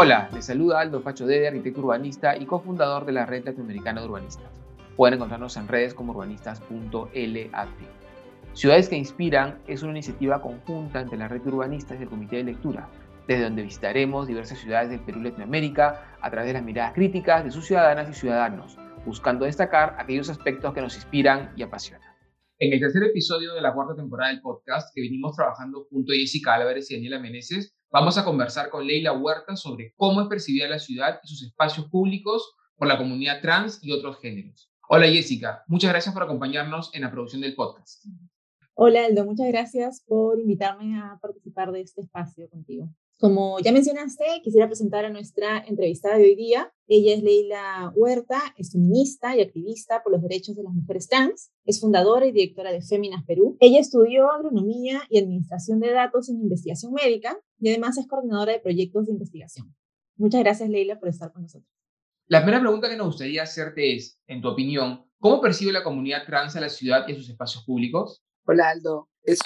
Hola, les saluda Aldo Pacho Dede, arquitecto urbanista y cofundador de la Red Latinoamericana de Urbanistas. Pueden encontrarnos en redes como urbanistas.lat. Ciudades que Inspiran es una iniciativa conjunta entre la Red de Urbanistas y el Comité de Lectura, desde donde visitaremos diversas ciudades del Perú y Latinoamérica a través de las miradas críticas de sus ciudadanas y ciudadanos, buscando destacar aquellos aspectos que nos inspiran y apasionan. En el tercer episodio de la cuarta temporada del podcast, que venimos trabajando junto a Jessica Álvarez y Daniela Meneses, vamos a conversar con Leila Huerta sobre cómo es percibida la ciudad y sus espacios públicos por la comunidad trans y otros géneros. Hola Jessica, muchas gracias por acompañarnos en la producción del podcast. Hola Aldo, muchas gracias por invitarme a participar de este espacio contigo. Como ya mencionaste, quisiera presentar a nuestra entrevistada de hoy día. Ella es Leila Huerta, es feminista y activista por los derechos de las mujeres trans. Es fundadora y directora de Féminas Perú. Ella estudió agronomía y administración de datos en investigación médica y además es coordinadora de proyectos de investigación. Muchas gracias, Leila, por estar con nosotros. La primera pregunta que nos gustaría hacerte es, en tu opinión, ¿cómo percibe la comunidad trans a la ciudad y a sus espacios públicos? Hola, Aldo. Es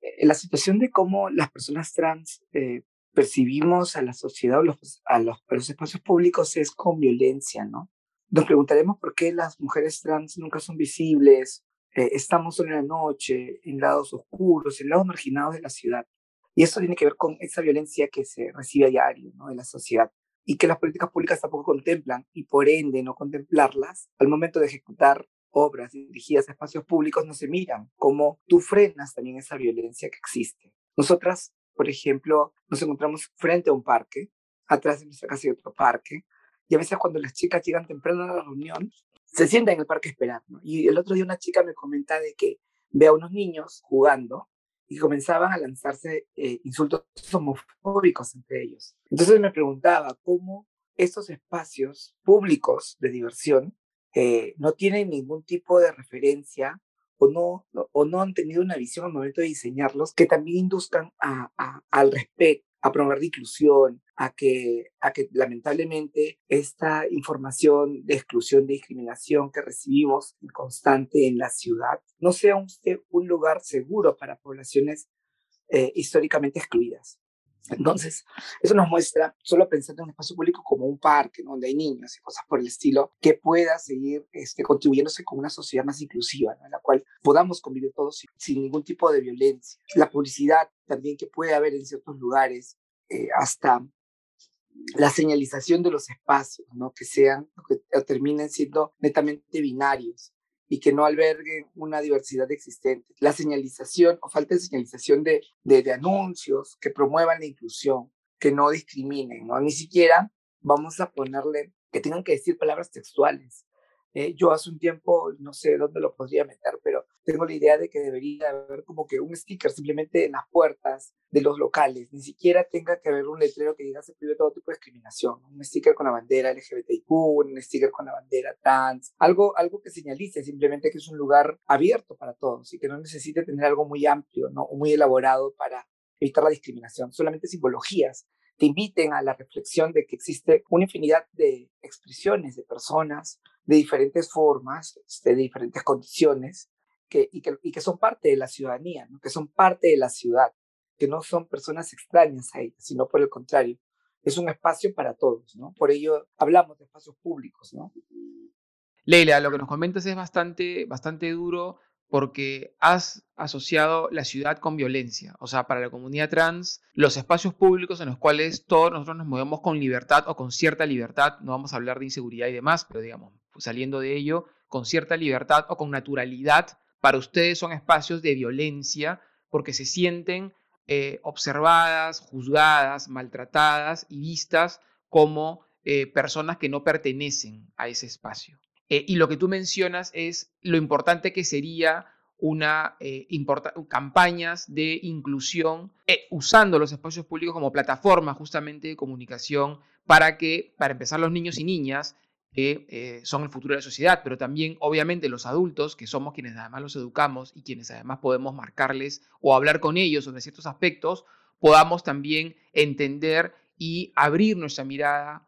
eh, la situación de cómo las personas trans eh, percibimos a la sociedad o los, a, los, los espacios públicos es con violencia, ¿no? Nos preguntaremos por qué las mujeres trans nunca son visibles, eh, estamos solo en la noche, en lados oscuros, en lados marginados de la ciudad. Y eso tiene que ver con esa violencia que se recibe a diario ¿no? de la sociedad y que las políticas públicas tampoco contemplan y por ende no contemplarlas al momento de ejecutar obras dirigidas a espacios públicos no se miran, como tú frenas también esa violencia que existe. Nosotras por ejemplo, nos encontramos frente a un parque, atrás de nuestra casa hay otro parque, y a veces cuando las chicas llegan temprano a la reunión, se sientan en el parque esperando. Y el otro día una chica me comenta de que ve a unos niños jugando y comenzaban a lanzarse eh, insultos homofóbicos entre ellos. Entonces me preguntaba cómo estos espacios públicos de diversión eh, no tienen ningún tipo de referencia o no, o no han tenido una visión al momento de diseñarlos que también induzcan a, al respeto, a promover la inclusión, a que, a que lamentablemente esta información de exclusión, de discriminación que recibimos constante en la ciudad no sea un, un lugar seguro para poblaciones eh, históricamente excluidas. Entonces, eso nos muestra, solo pensando en un espacio público como un parque, donde hay niños y cosas por el estilo, que pueda seguir este, contribuyéndose con una sociedad más inclusiva, en la cual podamos convivir todos sin, ningún tipo de violencia. La publicidad también que puede haber en ciertos lugares, eh, hasta la señalización de los espacios, ¿no? que sean, que terminen siendo netamente binarios y que no alberguen una diversidad existente. La señalización o falta de señalización de, de, anuncios que promuevan la inclusión, que no discriminen, ¿no? Ni siquiera vamos a ponerle que tengan que decir palabras textuales, eh, yo hace un tiempo, no sé dónde lo podría meter, pero tengo la idea de que debería haber como que un sticker simplemente en las puertas de los locales, ni siquiera tenga que haber un letrero que diga se prohíbe todo tipo de discriminación, un sticker con la bandera LGBTIQ, un sticker con la bandera trans, algo, algo que señalice simplemente que es un lugar abierto para todos y que no necesite tener algo muy amplio, ¿no? muy elaborado para evitar la discriminación, solamente simbologías te inviten a la reflexión de que existe una infinidad de expresiones de personas de diferentes formas, de diferentes condiciones, que, y, que, y que son parte de la ciudadanía, ¿no? que son parte de la ciudad, que no son personas extrañas a ella, sino por el contrario, es un espacio para todos, ¿no? Por ello hablamos de espacios públicos, ¿no? Leila, lo que nos comentas es bastante, bastante duro porque has asociado la ciudad con violencia. O sea, para la comunidad trans, los espacios públicos en los cuales todos nosotros nos movemos con libertad o con cierta libertad, no vamos a hablar de inseguridad y demás, pero digamos, saliendo de ello, con cierta libertad o con naturalidad, para ustedes son espacios de violencia porque se sienten eh, observadas, juzgadas, maltratadas y vistas como eh, personas que no pertenecen a ese espacio. Eh, y lo que tú mencionas es lo importante que sería una eh, campañas de inclusión eh, usando los espacios públicos como plataforma justamente de comunicación para que, para empezar, los niños y niñas que son el futuro de la sociedad, pero también obviamente los adultos, que somos quienes además los educamos y quienes además podemos marcarles o hablar con ellos sobre ciertos aspectos, podamos también entender y abrir nuestra mirada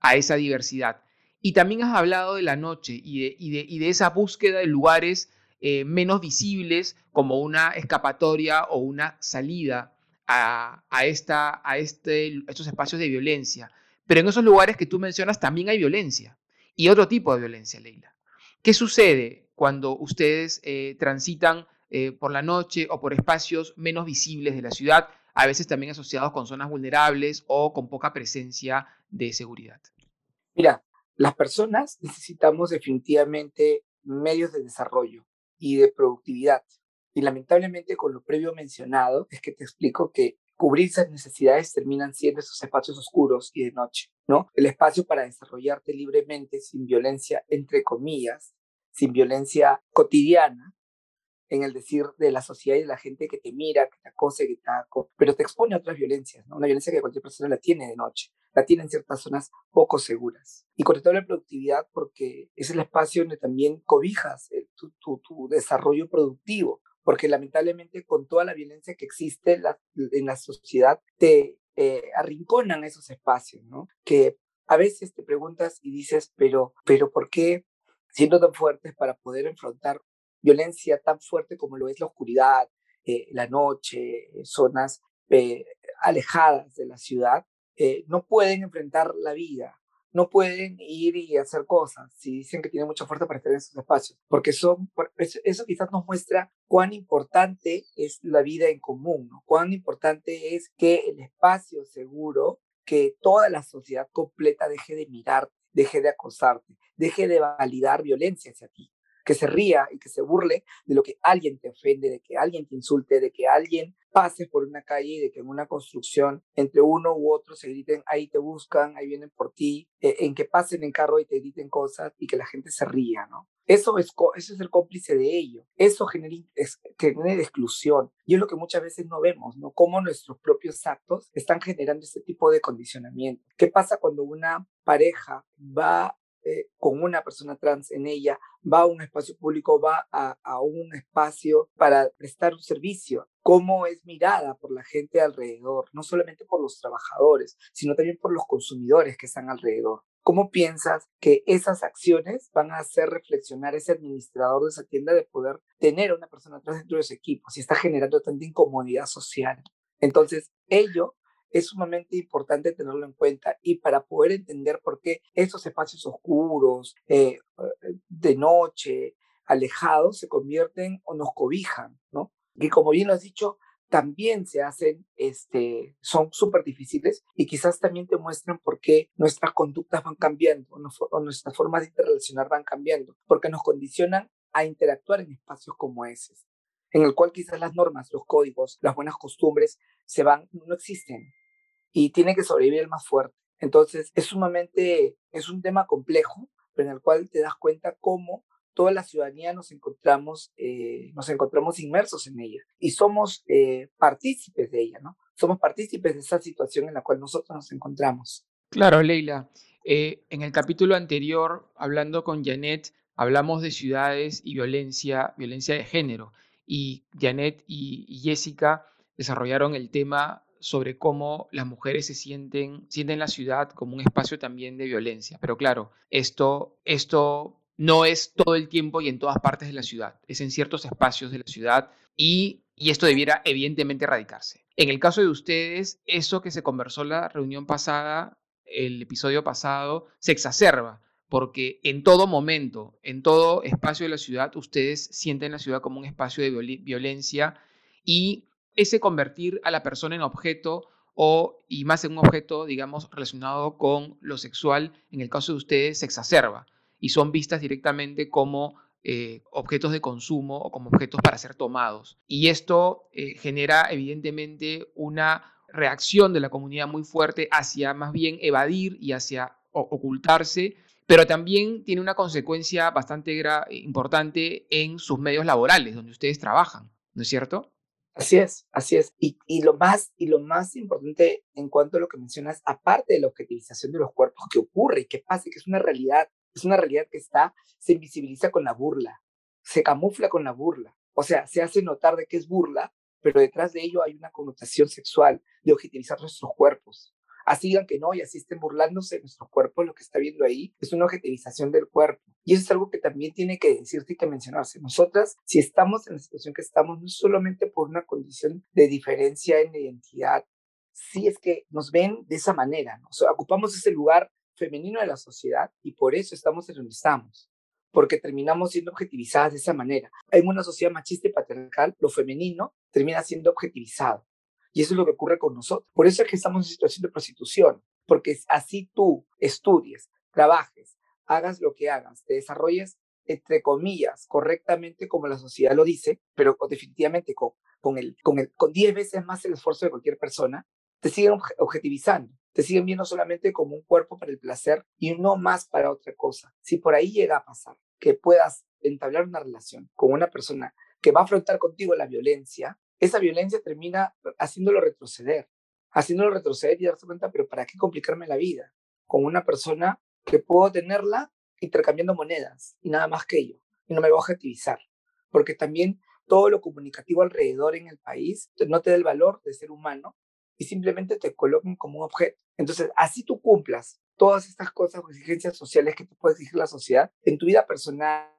a esa diversidad. Y también has hablado de la noche y de, esa búsqueda de lugares eh, menos visibles como una escapatoria o una salida a, este, estos espacios de violencia. Pero en esos lugares que tú mencionas también hay violencia y otro tipo de violencia, Leila. ¿Qué sucede cuando ustedes eh, transitan eh, por la noche o por espacios menos visibles de la ciudad, a veces también asociados con zonas vulnerables o con poca presencia de seguridad? Mira, las personas necesitamos definitivamente medios de desarrollo y de productividad. Y lamentablemente con lo previo mencionado es que te explico que cubrir esas necesidades terminan siendo esos espacios oscuros y de noche, ¿no? El espacio para desarrollarte libremente sin violencia, entre comillas, sin violencia cotidiana, en el decir de la sociedad y de la gente que te mira, que te acose, que te acosa, pero te expone a otras violencias, ¿no? Una violencia que cualquier persona la tiene de noche, la tiene en ciertas zonas poco seguras. Y con la productividad porque es el espacio donde también cobijas tu, tu, tu desarrollo productivo, porque lamentablemente con toda la violencia que existe en la, en la sociedad, te eh, arrinconan esos espacios, ¿no? Que a veces te preguntas y dices, pero, pero ¿por qué siendo tan fuertes para poder enfrentar violencia tan fuerte como lo es la oscuridad, eh, la noche, zonas eh, alejadas de la ciudad, no pueden enfrentar la vida, no pueden ir y hacer cosas si dicen que tienen mucha fuerza para estar en esos espacios, porque son, eso quizás nos muestra cuán importante es la vida en común, cuán importante es que el espacio seguro, que toda la sociedad completa deje de mirarte, deje de acosarte, deje de validar violencia hacia ti que se ría y que se burle de lo que alguien te ofende, de que alguien te insulte, de que alguien pase por una calle y de que en una construcción entre uno u otro se griten, ahí te buscan, ahí vienen por ti, eh, en que pasen en carro y te griten cosas y que la gente se ría, ¿no? Eso es, eso es el cómplice de ello. Eso genera, es, genera exclusión. Y es lo que muchas veces no vemos, ¿no? Cómo nuestros propios actos están generando este tipo de condicionamiento. ¿Qué pasa cuando una pareja va eh, con una persona trans en ella, va a un espacio público, va a, un espacio para prestar un servicio, cómo es mirada por la gente alrededor, no solamente por los trabajadores, sino también por los consumidores que están alrededor. ¿Cómo piensas que esas acciones van a hacer reflexionar ese administrador de esa tienda de poder tener a una persona trans dentro de su equipo si está generando tanta incomodidad social? Entonces, ello es sumamente importante tenerlo en cuenta y para poder entender por qué esos espacios oscuros, eh, eh, de noche, alejados, se convierten o nos cobijan, ¿no? Y como bien lo has dicho, también se hacen, este, son súper difíciles y quizás también te muestran por qué nuestras conductas van cambiando o, nuestras formas de interrelacionar van cambiando, porque nos condicionan a interactuar en espacios como ese, en el cual quizás las normas, los códigos, las buenas costumbres se van, no existen, y tiene que sobrevivir más fuerte. Entonces, es sumamente, es un tema complejo, pero en el cual te das cuenta cómo toda la ciudadanía nos encontramos, eh, nos encontramos inmersos en ella y somos eh, partícipes de ella, ¿no? Somos partícipes de esa situación en la cual nosotros nos encontramos. Claro, Leila. Eh, en el capítulo anterior, hablando con Janet, hablamos de ciudades y violencia, violencia de género. Y Janet y Jessica desarrollaron el tema sobre cómo las mujeres se sienten, sienten la ciudad como un espacio también de violencia. Pero claro, esto, esto no es todo el tiempo y en todas partes de la ciudad, es en ciertos espacios de la ciudad y, y esto debiera evidentemente erradicarse. En el caso de ustedes, eso que se conversó la reunión pasada, el episodio pasado, se exacerba porque en todo momento, en todo espacio de la ciudad, ustedes sienten la ciudad como un espacio de violencia y ese convertir a la persona en objeto o, y más en un objeto, digamos, relacionado con lo sexual, en el caso de ustedes, se exacerba y son vistas directamente como eh, objetos de consumo o como objetos para ser tomados. Y esto eh, genera evidentemente una reacción de la comunidad muy fuerte hacia más bien evadir y hacia ocultarse, pero también tiene una consecuencia bastante importante en sus medios laborales, donde ustedes trabajan, ¿no es cierto? Así es, así es. Y, y, lo más, y lo más importante en cuanto a lo que mencionas, aparte de la objetivización de los cuerpos que ocurre y que pasa, que es una realidad, es una realidad que está, se invisibiliza con la burla, se camufla con la burla. O sea, se hace notar de que es burla, pero detrás de ello hay una connotación sexual de objetivizar nuestros cuerpos así digan que no y así estén burlándose de nuestro cuerpo, lo que está viendo ahí es una objetivización del cuerpo. Y eso es algo que también tiene que decirse y que mencionarse. Nosotras, si estamos en la situación que estamos, no solamente por una condición de diferencia en identidad, sí es que nos ven de esa manera, ¿no? o sea, ocupamos ese lugar femenino de la sociedad y por eso estamos en donde estamos, porque terminamos siendo objetivizadas de esa manera. En una sociedad machista y patriarcal, lo femenino termina siendo objetivizado. Y eso es lo que ocurre con nosotros. Por eso es que estamos en situación de prostitución, porque así tú estudies, trabajes, hagas lo que hagas, te desarrolles, entre comillas, correctamente como la sociedad lo dice, pero definitivamente con, con, el, con, el, con 10 veces más el esfuerzo de cualquier persona, te siguen objetivizando, te siguen viendo solamente como un cuerpo para el placer y no más para otra cosa. Si por ahí llega a pasar que puedas entablar una relación con una persona que va a afrontar contigo la violencia, esa violencia termina haciéndolo retroceder, haciéndolo retroceder y darse cuenta, pero ¿para qué complicarme la vida? Con una persona que puedo tenerla intercambiando monedas y nada más que ello, y no me voy a objetivizar, porque también todo lo comunicativo alrededor en el país no te da el valor de ser humano y simplemente te colocan como un objeto. Entonces, así tú cumplas todas estas cosas o exigencias sociales que te puede exigir la sociedad, en tu vida personal,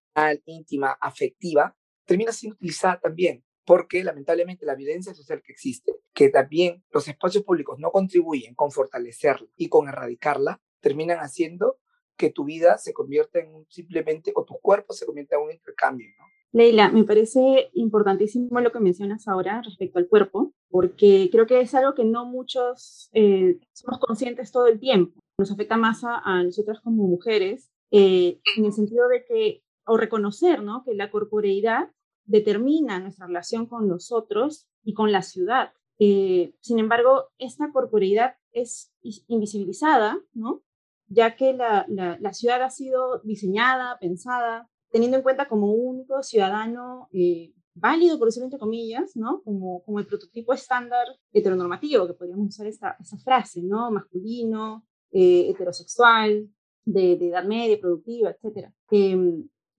íntima, afectiva, termina siendo utilizada también porque lamentablemente la violencia social que existe, que también los espacios públicos no contribuyen con fortalecerla y con erradicarla, terminan haciendo que tu vida se convierta en simplemente, o tu cuerpo se convierta en un intercambio, ¿no? Leila, me parece importantísimo lo que mencionas ahora respecto al cuerpo, porque creo que es algo que no muchos eh, somos conscientes todo el tiempo. Nos afecta más a, a nosotras como mujeres, eh, en el sentido de que, o reconocer, ¿no? Que la corporeidad determina nuestra relación con nosotros y con la ciudad. Eh, sin embargo, esta corporeidad es invisibilizada, ¿no? ya que la, la, ciudad ha sido diseñada, pensada, teniendo en cuenta como único ciudadano eh, válido, por decirlo entre comillas, ¿no? Como, como el prototipo estándar heteronormativo, que podríamos usar esta, esa frase, ¿no? Masculino, eh, heterosexual, de, de, edad media, productiva, etc.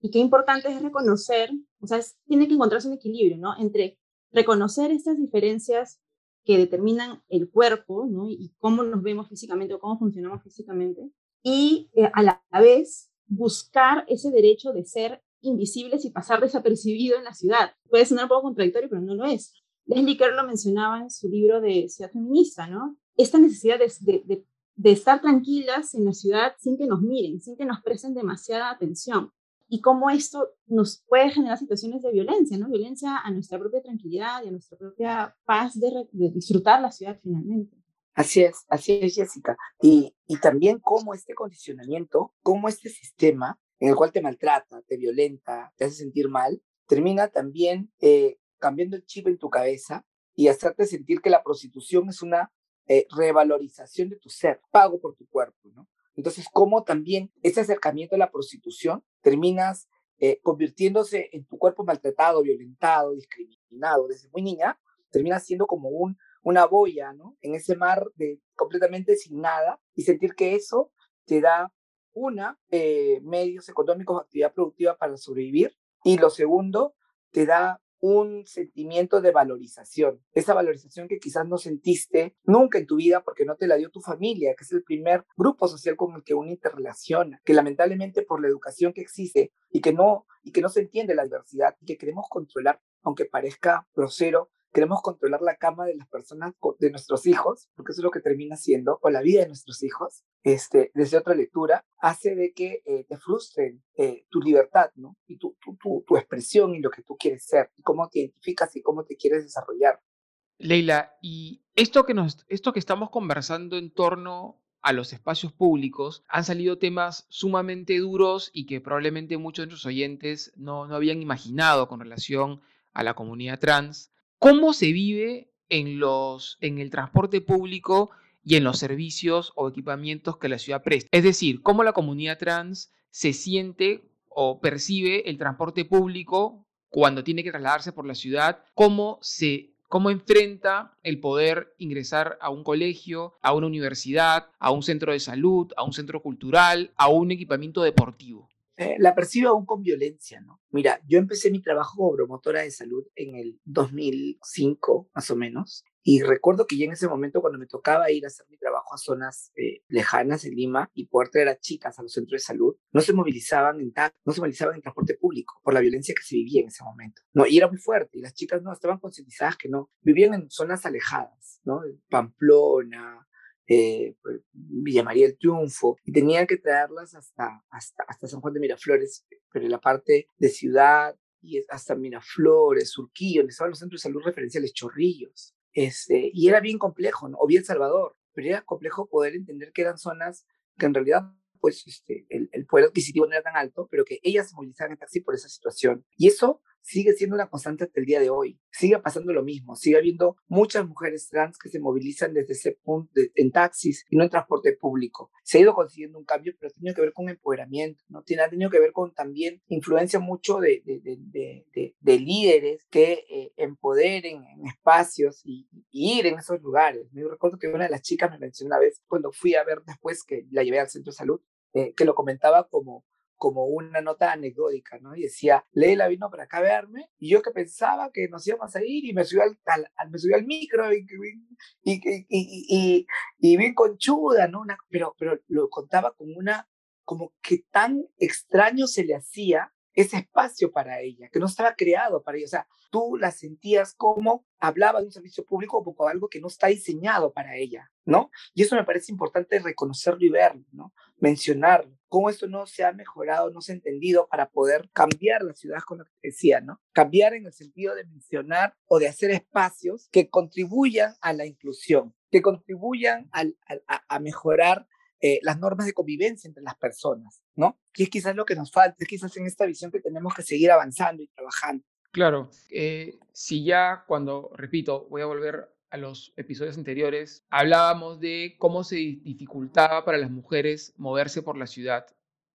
y qué importante es reconocer, o sea, tiene que encontrarse un equilibrio, ¿no? Entre reconocer estas diferencias que determinan el cuerpo, ¿no? Y cómo nos vemos físicamente o cómo funcionamos físicamente, y eh, a la vez buscar ese derecho de ser invisibles y pasar desapercibido en la ciudad. Puede sonar un poco contradictorio, pero no lo es. Leslie Kerr lo mencionaba en su libro de Ciudad Feminista, ¿no? Esta necesidad de, de, de estar tranquilas en la ciudad sin que nos miren, sin que nos presten demasiada atención y cómo esto nos puede generar situaciones de violencia, ¿no? Violencia a nuestra propia tranquilidad y a nuestra propia paz de, disfrutar la ciudad finalmente. Así es, así es, Jessica. Y, y también cómo este condicionamiento, cómo este sistema en el cual te maltrata, te violenta, te hace sentir mal, termina también eh, cambiando el chip en tu cabeza y hacerte sentir que la prostitución es una eh, revalorización de tu ser, pago por tu cuerpo, ¿no? Entonces, cómo también ese acercamiento a la prostitución terminas eh, convirtiéndose en tu cuerpo maltratado, violentado, discriminado desde muy niña, termina siendo como un, una boya, ¿no? En ese mar completamente sin nada y sentir que eso te da una, eh, medios económicos, actividad productiva para sobrevivir y lo segundo, te da un sentimiento de valorización, esa valorización que quizás no sentiste nunca en tu vida porque no te la dio tu familia, que es el primer grupo social con el que uno interrelaciona, que lamentablemente por la educación que existe y que no y que no se entiende la diversidad y que queremos controlar, aunque parezca grosero, queremos controlar la cama de las personas, de nuestros hijos, porque eso es lo que termina siendo, o la vida de nuestros hijos, este, desde otra lectura, hace de que eh, te frustren eh, tu libertad, ¿no? Y tu, tu, tu, tu, expresión y lo que tú quieres ser, y cómo te identificas y cómo te quieres desarrollar. Leila, y esto que, nos, esto que estamos conversando en torno a los espacios públicos, han salido temas sumamente duros y que probablemente muchos de nuestros oyentes no, no habían imaginado con relación a la comunidad trans. ¿Cómo se vive en, el transporte público y en los servicios o equipamientos que la ciudad presta? Es decir, cómo la comunidad trans se siente o percibe el transporte público cuando tiene que trasladarse por la ciudad, cómo se cómo enfrenta el poder ingresar a un colegio, a una universidad, a un centro de salud, a un centro cultural, a un equipamiento deportivo. Eh, la percibo aún con violencia, ¿no? Mira, yo empecé mi trabajo como promotora de salud en el 2005, más o menos, Y recuerdo que ya en ese momento, cuando me tocaba ir a hacer mi trabajo a zonas eh, lejanas en Lima y poder traer a chicas a los centros de salud, no se movilizaban en no se movilizaban en transporte público por la violencia que se vivía en ese momento. No, y era muy fuerte, y las chicas no estaban concientizadas que no, vivían en zonas alejadas, ¿no? Pamplona, eh, pues, Villa María del Triunfo, y tenían que traerlas hasta, hasta, hasta San Juan de Miraflores, pero en la parte de ciudad y hasta Miraflores, Surquillo, donde estaban los centros de salud referenciales, Chorrillos. Este, y era bien complejo, ¿no? o bien Salvador, pero era complejo poder entender que eran zonas que en realidad pues este, el, el poder adquisitivo no era tan alto, pero que ellas se movilizaban en taxi por esa situación. Y eso sigue siendo una constante hasta el día de hoy. Sigue pasando lo mismo. Sigue habiendo muchas mujeres trans que se movilizan desde ese punto en taxis y no en transporte público. Se ha ido consiguiendo un cambio, pero ha tenido que ver con empoderamiento, ¿no? Tiene, ha tenido que ver con también influencia mucho de, de, de, de líderes que eh, empoderen en espacios y, ir en esos lugares. Me recuerdo que una de las chicas me mencionó una vez cuando fui a ver después que la llevé al centro de salud, eh, que lo comentaba como como una nota anecdótica, ¿no? Y decía, Leila vino para acá a verme y yo que pensaba que nos íbamos a ir y me subí al, me subí al micro y, y, y, y, bien conchuda, ¿no? pero, pero lo contaba como una, como que tan extraño se le hacía ese espacio para ella, que no estaba creado para ella. O sea, tú la sentías como hablaba de un servicio público como algo que no está diseñado para ella, ¿no? Y eso me parece importante reconocerlo y verlo, ¿no? Mencionarlo. Cómo esto no se ha mejorado, no se ha entendido para poder cambiar la ciudad con lo que decía, ¿no? Cambiar en el sentido de mencionar o de hacer espacios que contribuyan a la inclusión, que contribuyan a, a mejorar eh, las normas de convivencia entre las personas, ¿no? Que es quizás lo que nos falta, es quizás en esta visión que tenemos que seguir avanzando y trabajando. Claro, eh, si ya cuando, repito, voy a volver a los episodios anteriores, hablábamos de cómo se dificultaba para las mujeres moverse por la ciudad,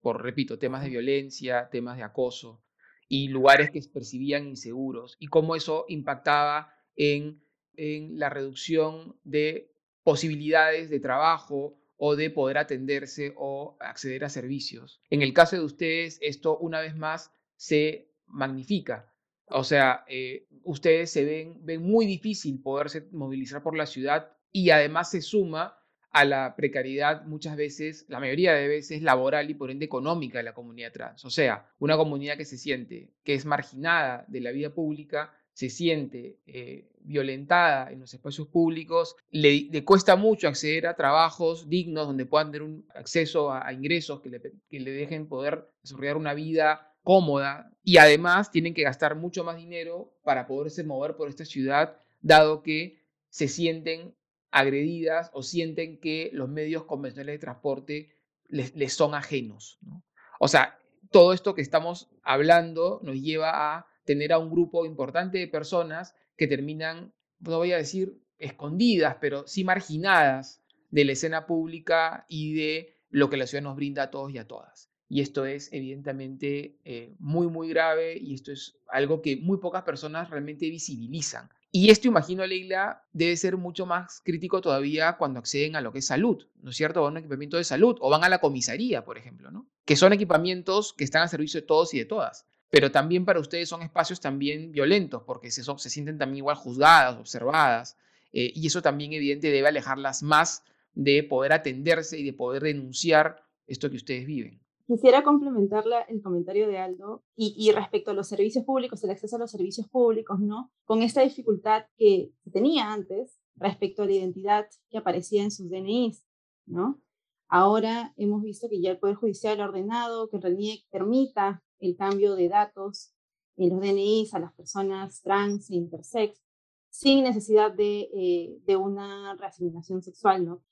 por, repito, temas de violencia, temas de acoso y lugares que se percibían inseguros y cómo eso impactaba en, en la reducción de posibilidades de trabajo o de poder atenderse o acceder a servicios. En el caso de ustedes, esto una vez más se magnifica. O sea, eh, ustedes se ven, ven muy difícil poderse movilizar por la ciudad y además se suma a la precariedad muchas veces, la mayoría de veces laboral y por ende económica de la comunidad trans. O sea, una comunidad que se siente que es marginada de la vida pública se siente eh, violentada en los espacios públicos, le, cuesta mucho acceder a trabajos dignos donde puedan tener un acceso a, ingresos que le, que le, dejen poder desarrollar una vida cómoda y además tienen que gastar mucho más dinero para poderse mover por esta ciudad, dado que se sienten agredidas o sienten que los medios convencionales de transporte les, son ajenos. O sea, todo esto que estamos hablando nos lleva a tener a un grupo importante de personas que terminan, no voy a decir escondidas, pero sí marginadas de la escena pública y de lo que la ciudad nos brinda a todos y a todas. Y esto es evidentemente eh, muy, muy grave y esto es algo que muy pocas personas realmente visibilizan. Y esto, imagino, Leila, debe ser mucho más crítico todavía cuando acceden a lo que es salud, ¿no es cierto? O a un equipamiento de salud, o van a la comisaría, por ejemplo, ¿no? Que son equipamientos que están a servicio de todos y de todas pero también para ustedes son espacios también violentos, porque se, se sienten también igual juzgadas, observadas, eh, y eso también evidente debe alejarlas más de poder atenderse y de poder denunciar esto que ustedes viven. Quisiera complementar el comentario de Aldo y, y, respecto a los servicios públicos, el acceso a los servicios públicos, ¿no? Con esta dificultad que tenía antes respecto a la identidad que aparecía en sus DNIs, ¿no? Ahora hemos visto que ya el Poder Judicial ha ordenado que el RENIEC permita el cambio de datos en los DNIs a las personas trans e intersex sin necesidad de, eh, de una reasignación sexual, ¿no?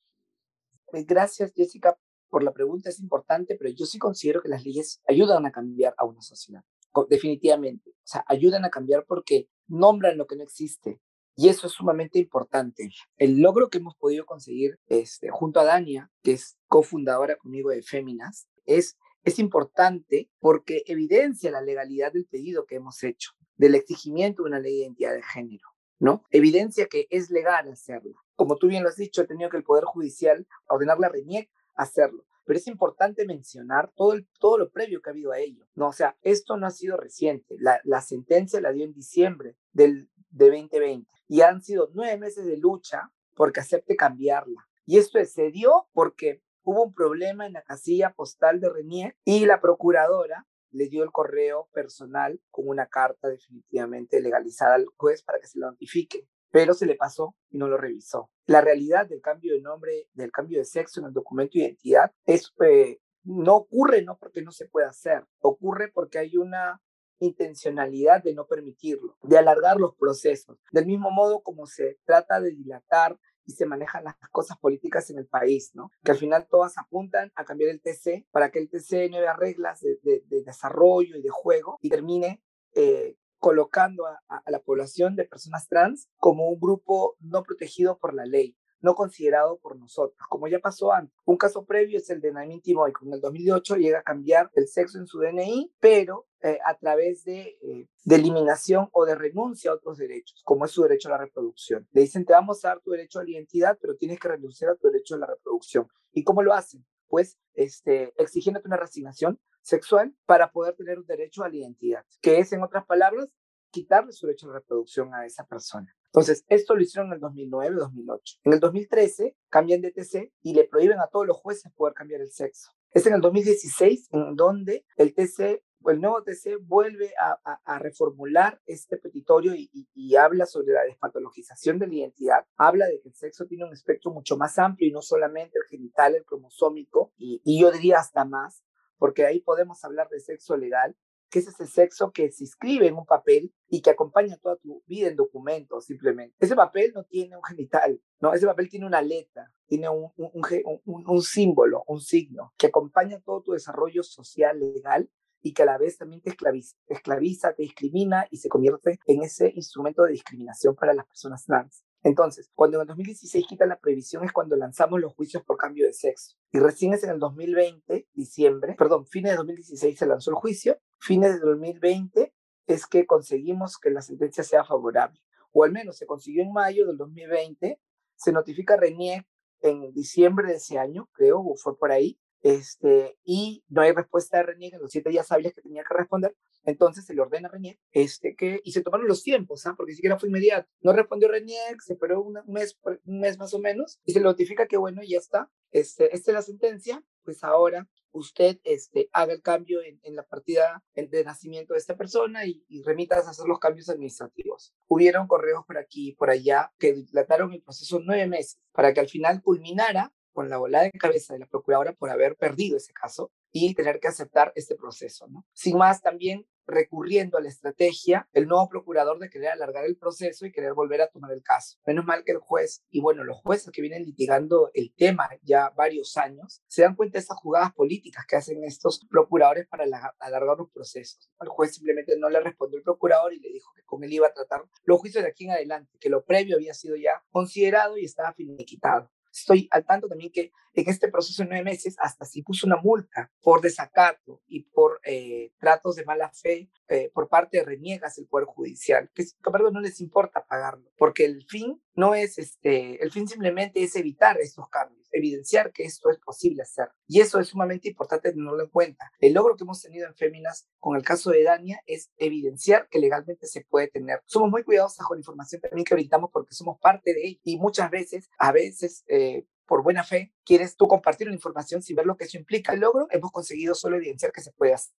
Pues gracias, Jessica, por la pregunta. Es importante, pero yo sí considero que las leyes ayudan a cambiar a una sociedad, definitivamente. O sea, ayudan a cambiar porque nombran lo que no existe. Y eso es sumamente importante. El logro que hemos podido conseguir este, junto a Dania, que es cofundadora conmigo de Féminas, es es importante porque evidencia la legalidad del pedido que hemos hecho, del exigimiento de una ley de identidad de género, ¿no? Evidencia que es legal hacerlo. Como tú bien lo has dicho, ha tenido que el Poder Judicial ordenar la RENIEC hacerlo. Pero es importante mencionar todo, todo lo previo que ha habido a ello, ¿no? O sea, esto no ha sido reciente. La, la sentencia la dio en diciembre del, de 2020. y han sido nueve meses de lucha porque acepte cambiarla. Y esto se dio porque hubo un problema en la casilla postal de Renier y la procuradora le dio el correo personal con una carta definitivamente legalizada al juez para que se lo notifique, pero se le pasó y no lo revisó. La realidad del cambio de nombre, del cambio de sexo en el documento de identidad es, eh, no ocurre no porque no se pueda hacer, ocurre porque hay una intencionalidad de no permitirlo, de alargar los procesos, del mismo modo como se trata de dilatar y se manejan las cosas políticas en el país, ¿no? Que al final todas apuntan a cambiar el TC para que el TC nueve reglas de, desarrollo y de juego y termine eh, colocando a, la población de personas trans como un grupo no protegido por la ley no considerado por nosotros, como ya pasó antes. Un caso previo es el de Namin Timoy, que en el 2008 llega a cambiar el sexo en su DNI, pero eh, a través de, eh, de, eliminación o de renuncia a otros derechos, como es su derecho a la reproducción. Le dicen, te vamos a dar tu derecho a la identidad, pero tienes que renunciar a tu derecho a la reproducción. ¿Y cómo lo hacen? Pues este, exigiéndote una resignación sexual para poder tener un derecho a la identidad, que es, en otras palabras, quitarle su derecho a la reproducción a esa persona. Entonces, esto lo hicieron en el 2009, 2008. En el 2013 cambian de TC y le prohíben a todos los jueces poder cambiar el sexo. Es en el 2016 en donde el TC, el nuevo TC vuelve a, reformular este petitorio y, habla sobre la despatologización de la identidad, habla de que el sexo tiene un espectro mucho más amplio y no solamente el genital, el cromosómico, y yo diría hasta más, porque ahí podemos hablar de sexo legal, que es ese sexo que se inscribe en un papel y que acompaña toda tu vida en documentos, simplemente. Ese papel no tiene un genital, ¿no? Ese papel tiene una letra, tiene un, un, un, símbolo, un signo, que acompaña todo tu desarrollo social, legal, y que a la vez también te esclaviza, te esclaviza, te discrimina y se convierte en ese instrumento de discriminación para las personas trans. Entonces, cuando en el 2016 quitan la prohibición es cuando lanzamos los juicios por cambio de sexo. Y recién es en el 2020, diciembre, perdón, fines de 2016 se lanzó el juicio, fines de 2020 es que conseguimos que la sentencia sea favorable. O al menos se consiguió en mayo del 2020, se notifica a Renier en diciembre de ese año, creo, o fue por ahí, este, y no hay respuesta de Renier en los siete días hábiles que tenía que responder, entonces se le ordena a Renier este, que, y se tomaron los tiempos, ¿ah? porque siquiera fue inmediato. No respondió Renier, se esperó un mes, un mes más o menos, y se le notifica que, bueno, ya está, este, esta es la sentencia, pues ahora usted este, haga el cambio en, la partida de nacimiento de esta persona y, y, a hacer los cambios administrativos. Hubieron correos por aquí y por allá que dilataron el proceso nueve meses para que al final culminara con la volada de cabeza de la procuradora por haber perdido ese caso y tener que aceptar este proceso. Sin más, también recurriendo a la estrategia, el nuevo procurador de querer alargar el proceso y querer volver a tomar el caso. Menos mal que el juez, y bueno, los jueces que vienen litigando el tema ya varios años, se dan cuenta de esas jugadas políticas que hacen estos procuradores para alargar los procesos. El juez simplemente no le respondió al procurador y le dijo que con él iba a tratar los juicios de aquí en adelante, que lo previo había sido ya considerado y estaba finiquitado. Estoy al tanto también que en este proceso de nueve meses hasta se puso una multa por desacato y por eh, tratos de mala fe eh, por parte de reniegas del Poder Judicial, que perdón, no les importa pagarlo, porque el fin no es este, el fin simplemente es evitar estos cambios, evidenciar que esto es posible hacer. Y eso es sumamente importante tenerlo en cuenta. El logro que hemos tenido en Féminas con el caso de Dania es evidenciar que legalmente se puede tener. Somos muy cuidadosos con la información también que brindamos porque somos parte de ella y muchas veces, a veces, eh, por buena fe, quieres tú compartir la información sin ver lo que eso implica. El logro hemos conseguido solo evidenciar que se puede hacer.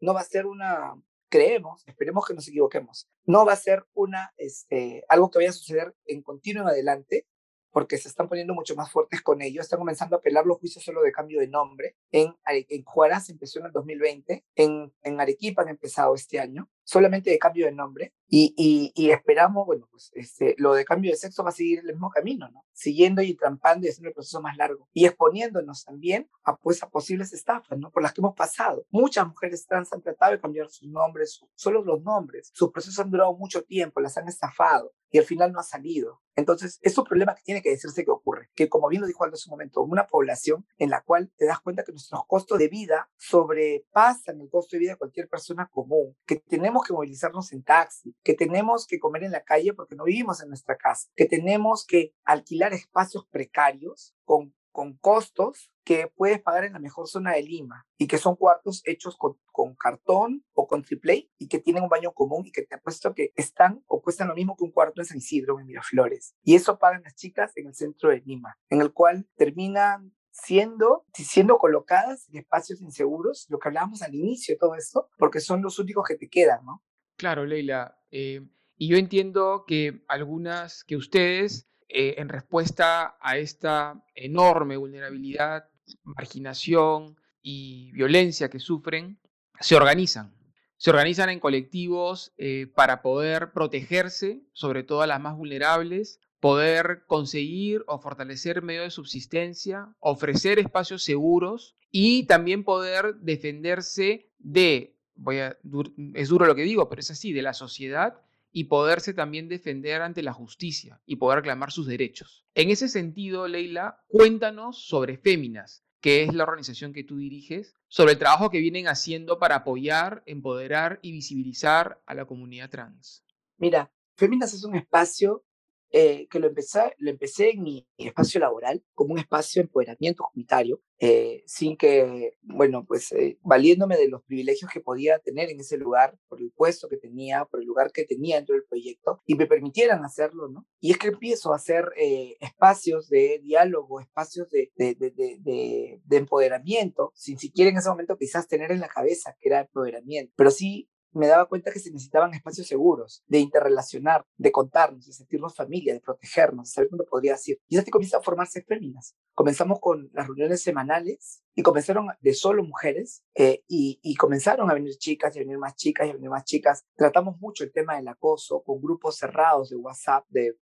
No va a ser una, creemos, esperemos que nos equivoquemos, no va a ser una, este, algo que vaya a suceder en continuo en adelante, porque se están poniendo mucho más fuertes con ello, están comenzando a apelar los juicios solo de cambio de nombre. En, en Juárez empezó en el 2020, en, en Arequipa han empezado este año, solamente de cambio de nombre y, y, esperamos, bueno, pues este, lo de cambio de sexo va a seguir el mismo camino, ¿no? Siguiendo y trampando y haciendo el proceso más largo y exponiéndonos también a, pues, a posibles estafas, ¿no? Por las que hemos pasado. Muchas mujeres trans han tratado de cambiar sus nombres, solo los nombres. Sus procesos han durado mucho tiempo, las han estafado y al final no ha salido. Entonces, es un problema que tiene que decirse que ocurre, que como bien lo dijo Aldo hace un momento, una población en la cual te das cuenta que nuestros costos de vida sobrepasan el costo de vida de cualquier persona común, que tenemos que movilizarnos en taxi, que tenemos que comer en la calle porque no vivimos en nuestra casa, que tenemos que alquilar espacios precarios con con costos que puedes pagar en la mejor zona de Lima y que son cuartos hechos con, cartón o con triple y que tienen un baño común y que te apuesto que están o cuestan lo mismo que un cuarto en San Isidro en Miraflores. Y eso pagan las chicas en el centro de Lima, en el cual terminan siendo, siendo colocadas en espacios inseguros, lo que hablábamos al inicio de todo esto, porque son los únicos que te quedan, ¿no? Claro, Leila. Eh, y yo entiendo que algunas, que ustedes, eh, en respuesta a esta enorme vulnerabilidad, marginación y violencia que sufren, se organizan. Se organizan en colectivos eh, para poder protegerse, sobre todo a las más vulnerables, poder conseguir o fortalecer medios de subsistencia, ofrecer espacios seguros y también poder defenderse de, voy a, es duro lo que digo, pero es así, de la sociedad y poderse también defender ante la justicia y poder reclamar sus derechos. En ese sentido, Leila, cuéntanos sobre Féminas, que es la organización que tú diriges, sobre el trabajo que vienen haciendo para apoyar, empoderar y visibilizar a la comunidad trans. Mira, Féminas es un espacio eh, que lo empecé, lo empecé en mi espacio laboral como un espacio de empoderamiento comunitario, eh, sin que, bueno, pues eh, valiéndome de los privilegios que podía tener en ese lugar, por el puesto que tenía, por el lugar que tenía dentro del proyecto, y me permitieran hacerlo, ¿no? Y es que empiezo a hacer espacios de diálogo, espacios de, de, de, de empoderamiento, sin siquiera en ese momento quizás tener en la cabeza que era empoderamiento, pero sí me daba cuenta que se necesitaban espacios seguros, de interrelacionar, de contarnos, de sentirnos familia, de protegernos, de saber dónde podría ir. Y así comienza a formarse féminas. Comenzamos con las reuniones semanales y comenzaron de solo mujeres eh, y, comenzaron a venir chicas y a venir más chicas y a venir más chicas. Tratamos mucho el tema del acoso con grupos cerrados de WhatsApp, de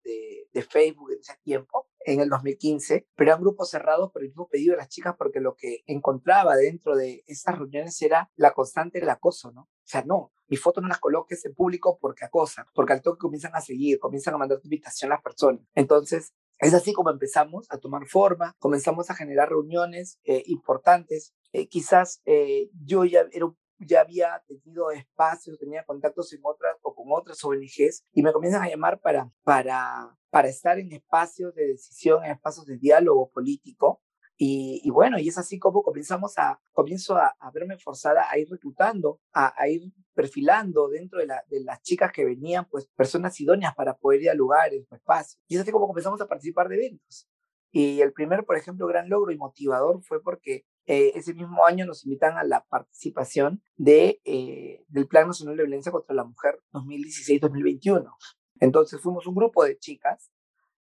Facebook en ese tiempo en el 2015, pero eran grupos cerrados por el mismo pedido de las chicas porque lo que encontraba dentro de esas reuniones era la constante del acoso, ¿no? Sea, no, mi foto no las coloques en público porque acosan, porque al toque comienzan a seguir, comienzan a mandar invitación a las personas. Entonces, es así como empezamos a tomar forma, comenzamos a generar reuniones eh, importantes. Eh, quizás eh, yo ya, era, ya había tenido espacios, tenía contactos en otras o con otras ONGs y me comienzan a llamar para, para, para estar en espacios de decisión, en espacios de diálogo político. Y, bueno, y es así como comenzamos a, comienzo a, verme forzada a ir reclutando, a, a ir perfilando dentro de, la, de, las chicas que venían, pues personas idóneas para poder dialogar en su espacio. Y es así como comenzamos a participar de eventos. Y el primer, por ejemplo, gran logro y motivador fue porque eh, ese mismo año nos invitan a la participación de, eh, del Plan Nacional de Violencia contra la Mujer 2016-2021. Entonces fuimos un grupo de chicas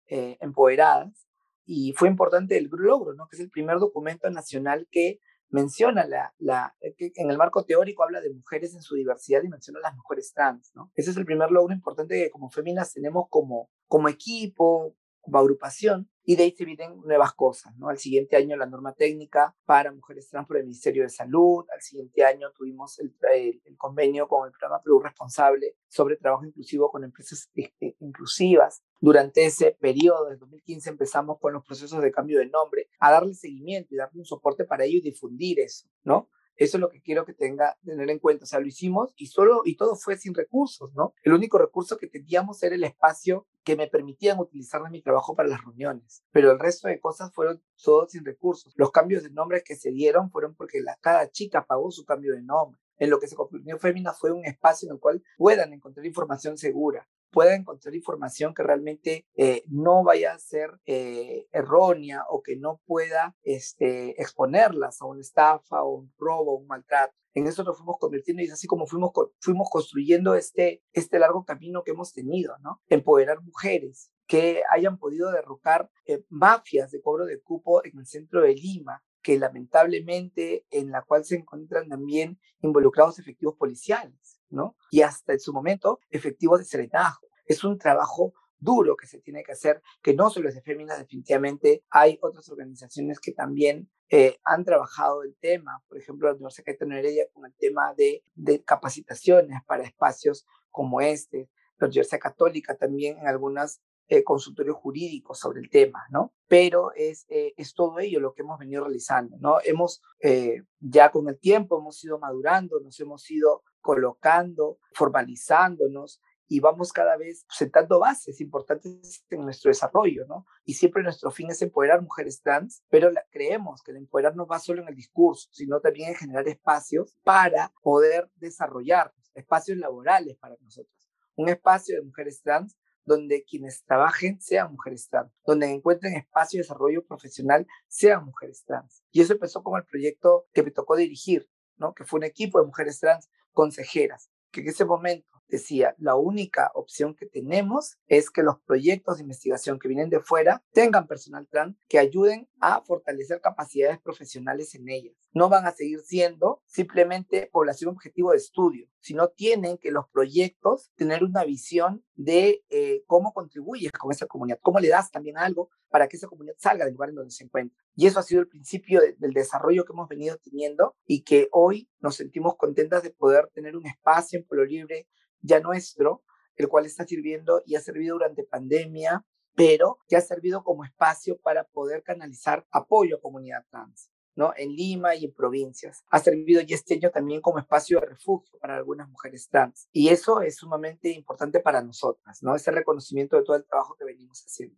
eh, empoderadas y fue importante el logro, ¿no? que es el primer documento nacional que menciona la, la que en el marco teórico habla de mujeres en su diversidad y menciona las mujeres trans, ¿no? Ese es el primer logro importante que como féminas tenemos como, como equipo, como agrupación, y de ahí se vienen nuevas cosas, ¿no? Al siguiente año la norma técnica para mujeres trans por el Ministerio de Salud, al siguiente año tuvimos el, el, convenio con el programa Perú Responsable sobre trabajo inclusivo con empresas este, inclusivas. Durante ese periodo, desde 2015, empezamos con los procesos de cambio de nombre, a darle seguimiento y darle un soporte para ello y difundir eso, ¿no? Eso es lo que quiero que tenga, tener en cuenta. O sea, lo hicimos y solo, y todo fue sin recursos, ¿no? El único recurso que teníamos era el espacio que me permitían utilizar en mi trabajo para las reuniones. Pero el resto de cosas fueron todos sin recursos. Los cambios de nombre que se dieron fueron porque la, cada chica pagó su cambio de nombre. En lo que se convirtió Femina fue un espacio en el cual puedan encontrar información segura, pueda encontrar información que realmente eh, no vaya a ser eh, errónea o que no pueda este, exponerlas a una estafa o un robo un maltrato. En eso nos fuimos convirtiendo y es así como fuimos, fuimos construyendo este, este largo camino que hemos tenido, ¿no? Empoderar mujeres que hayan podido derrocar eh, mafias de cobro de cupo en el centro de Lima, que lamentablemente en la cual se encuentran también involucrados efectivos policiales, ¿no? Y hasta en su momento efectivos de serenajo. Es un trabajo duro que se tiene que hacer, que no solo es de Féminas, definitivamente hay otras organizaciones que también eh, han trabajado el tema, por ejemplo, la Universidad Heredia con el tema de, de capacitaciones para espacios como este, la Universidad Católica también en algunas eh, consultorios jurídicos sobre el tema, ¿no? Pero es, eh, es todo ello lo que hemos venido realizando, ¿no? Hemos, eh, ya con el tiempo, hemos ido madurando, nos hemos ido colocando, formalizándonos y vamos cada vez sentando bases importantes en nuestro desarrollo, ¿no? Y siempre nuestro fin es empoderar mujeres trans, pero creemos que el empoderar no va solo en el discurso, sino también en generar espacios para poder desarrollar espacios laborales para nosotros. Un espacio de mujeres trans donde quienes trabajen sean mujeres trans, donde encuentren espacio de desarrollo profesional sean mujeres trans. Y eso empezó como el proyecto que me tocó dirigir, ¿no? que fue un equipo de mujeres trans consejeras, que en ese momento decía, la única opción que tenemos es que los proyectos de investigación que vienen de fuera tengan personal trans que ayuden a fortalecer capacidades profesionales en ellas. No van a seguir siendo simplemente población objetivo de estudio, sino tienen que los proyectos tener una visión de eh, cómo contribuyes con esa comunidad, cómo le das también algo para que esa comunidad salga del lugar en donde se encuentra. Y eso ha sido el principio del desarrollo que hemos venido teniendo y que hoy nos sentimos contentas de poder tener un espacio en Pueblo Libre ya nuestro, el cual está sirviendo y ha servido durante pandemia, pero que ha servido como espacio para poder canalizar apoyo a comunidad trans. ¿no? en Lima y en provincias. Ha servido y este año también como espacio de refugio para algunas mujeres trans. Y eso es sumamente importante para nosotras, ¿no? ese reconocimiento de todo el trabajo que venimos haciendo.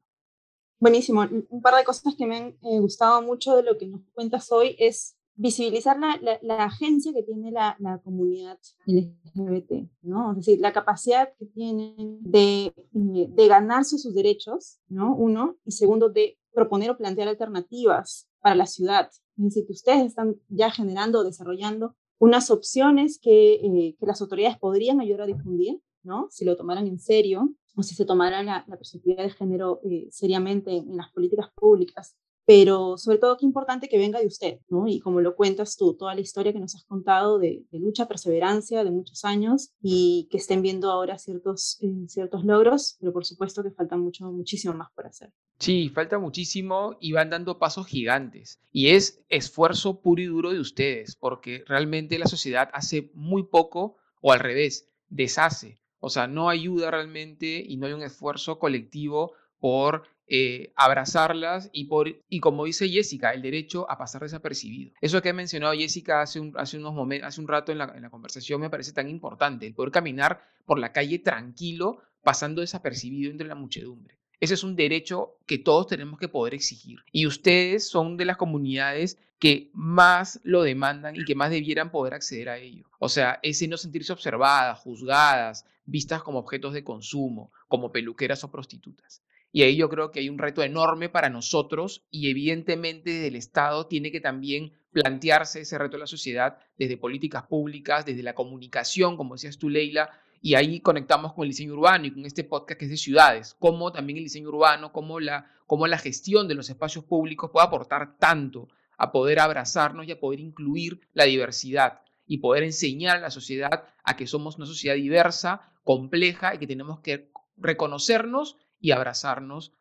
Buenísimo. Un par de cosas que me han eh, gustado mucho de lo que nos cuentas hoy es visibilizar la, la, agencia que tiene la, la, comunidad LGBT, ¿no? Es decir, la capacidad que tienen de, eh, de ganarse sus derechos, ¿no? Uno, y segundo, de proponer o plantear alternativas para la ciudad. Es decir, que ustedes están ya generando, desarrollando unas opciones que, eh, que las autoridades podrían ayudar a difundir, ¿no? Si lo tomaran en serio o si se tomara la, la perspectiva de género eh, seriamente en las políticas públicas pero sobre todo qué importante que venga de usted, ¿no? Y como lo cuentas tú, toda la historia que nos has contado de, lucha, perseverancia, de muchos años y que estén viendo ahora ciertos, eh, ciertos logros, pero por supuesto que falta mucho, muchísimo más por hacer. Sí, falta muchísimo y van dando pasos gigantes. Y es esfuerzo puro y duro de ustedes, porque realmente la sociedad hace muy poco, o al revés, deshace. O sea, no ayuda realmente y no hay un esfuerzo colectivo por eh, abrazarlas y, por, y como dice Jessica, el derecho a pasar desapercibido. Eso que ha mencionado Jessica hace un, hace unos momentos, hace un rato en la, en la conversación me parece tan importante, el poder caminar por la calle tranquilo, pasando desapercibido entre la muchedumbre. Ese es un derecho que todos tenemos que poder exigir. Y ustedes son de las comunidades que más lo demandan y que más debieran poder acceder a ello. O sea, ese no sentirse observadas, juzgadas, vistas como objetos de consumo, como peluqueras o prostitutas. Y ahí yo creo que hay un reto enorme para nosotros y evidentemente el Estado tiene que también plantearse ese reto de la sociedad desde políticas públicas, desde la comunicación, como decías tú, Leila, y ahí conectamos con el diseño urbano y con este podcast que es de ciudades, cómo también el diseño urbano, cómo la, cómo la gestión de los espacios públicos puede aportar tanto a poder abrazarnos y a poder incluir la diversidad y poder enseñar a la sociedad a que somos una sociedad diversa, compleja y que tenemos que reconocernos y abrazarnos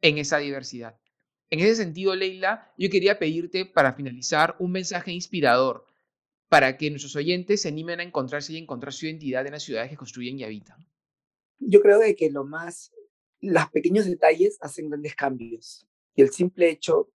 en esa diversidad. En ese sentido, Leila, yo quería pedirte para finalizar un mensaje inspirador para que nuestros oyentes se animen a encontrarse y encontrar su identidad en las ciudades que construyen y habitan. Yo creo de que lo más, los pequeños detalles hacen grandes cambios. Y el simple hecho,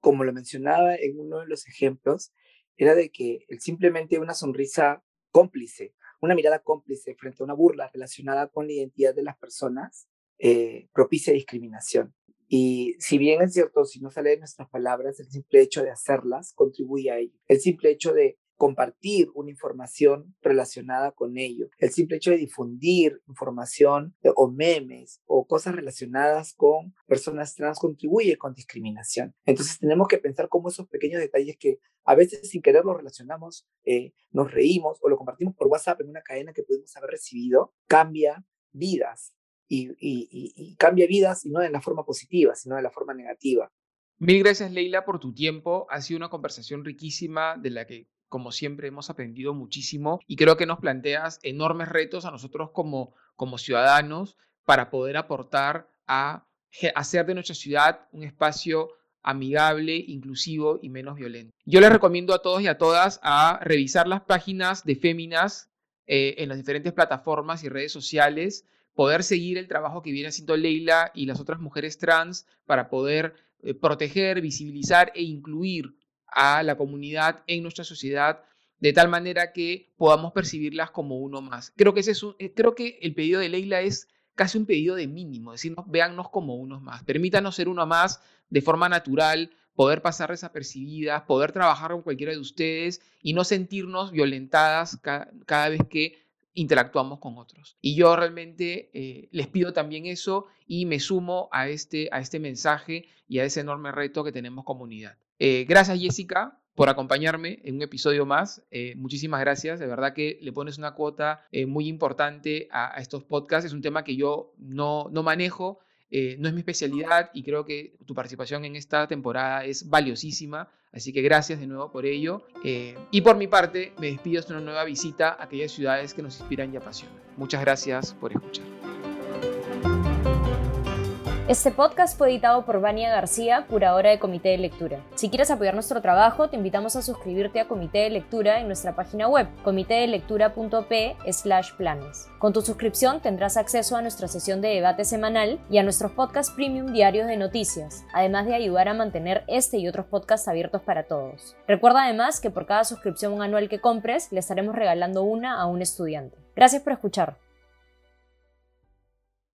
como lo mencionaba en uno de los ejemplos, era de que el simplemente una sonrisa cómplice, una mirada cómplice frente a una burla relacionada con la identidad de las personas, eh, propicia discriminación. Y si bien es cierto, si no sale de nuestras palabras, el simple hecho de hacerlas contribuye a ello. El simple hecho de compartir una información relacionada con ello, el simple hecho de difundir información o memes o cosas relacionadas con personas trans contribuye con discriminación. Entonces tenemos que pensar cómo esos pequeños detalles que a veces sin querer los relacionamos, eh, nos reímos o lo compartimos por WhatsApp en una cadena que pudimos haber recibido, cambia vidas y, cambia vidas y no de la forma positiva, sino de la forma negativa. Mil gracias Leila por tu tiempo. Ha sido una conversación riquísima de la que, como siempre, hemos aprendido muchísimo y creo que nos planteas enormes retos a nosotros como, como ciudadanos para poder aportar a hacer de nuestra ciudad un espacio amigable, inclusivo y menos violento. Yo les recomiendo a todos y a todas a revisar las páginas de Féminas eh, en las diferentes plataformas y redes sociales poder seguir el trabajo que viene haciendo Leila y las otras mujeres trans para poder eh, proteger, visibilizar e incluir a la comunidad en nuestra sociedad de tal manera que podamos percibirlas como uno más. Creo que, ese es eh, creo que el pedido de Leila es casi un pedido de mínimo, decirnos, véannos como unos más, permítanos ser uno más de forma natural, poder pasar desapercibidas, poder trabajar con cualquiera de ustedes y no sentirnos violentadas cada vez que interactuamos con otros. Y yo realmente eh, les pido también eso y me sumo a este, a este mensaje y a ese enorme reto que tenemos comunidad. Eh, gracias Jessica por acompañarme en un episodio más. Eh, muchísimas gracias. De verdad que le pones una cuota muy importante a, a, estos podcasts. Es un tema que yo no, no manejo eh, no es mi especialidad y creo que tu participación en esta temporada es valiosísima. Así que gracias de nuevo por ello. Eh, y por mi parte, me despido hasta una nueva visita a aquellas ciudades que nos inspiran y apasionan. Muchas gracias por escuchar. Este podcast fue editado por Vania García, curadora de Comité de Lectura. Si quieres apoyar nuestro trabajo, te invitamos a suscribirte a Comité de Lectura en nuestra página web, comitedelectura.p planes. Con tu suscripción tendrás acceso a nuestra sesión de debate semanal y a nuestros podcasts premium diarios de noticias, además de ayudar a mantener este y otros podcasts abiertos para todos. Recuerda además que por cada suscripción anual que compres, le estaremos regalando una a un estudiante. Gracias por escuchar.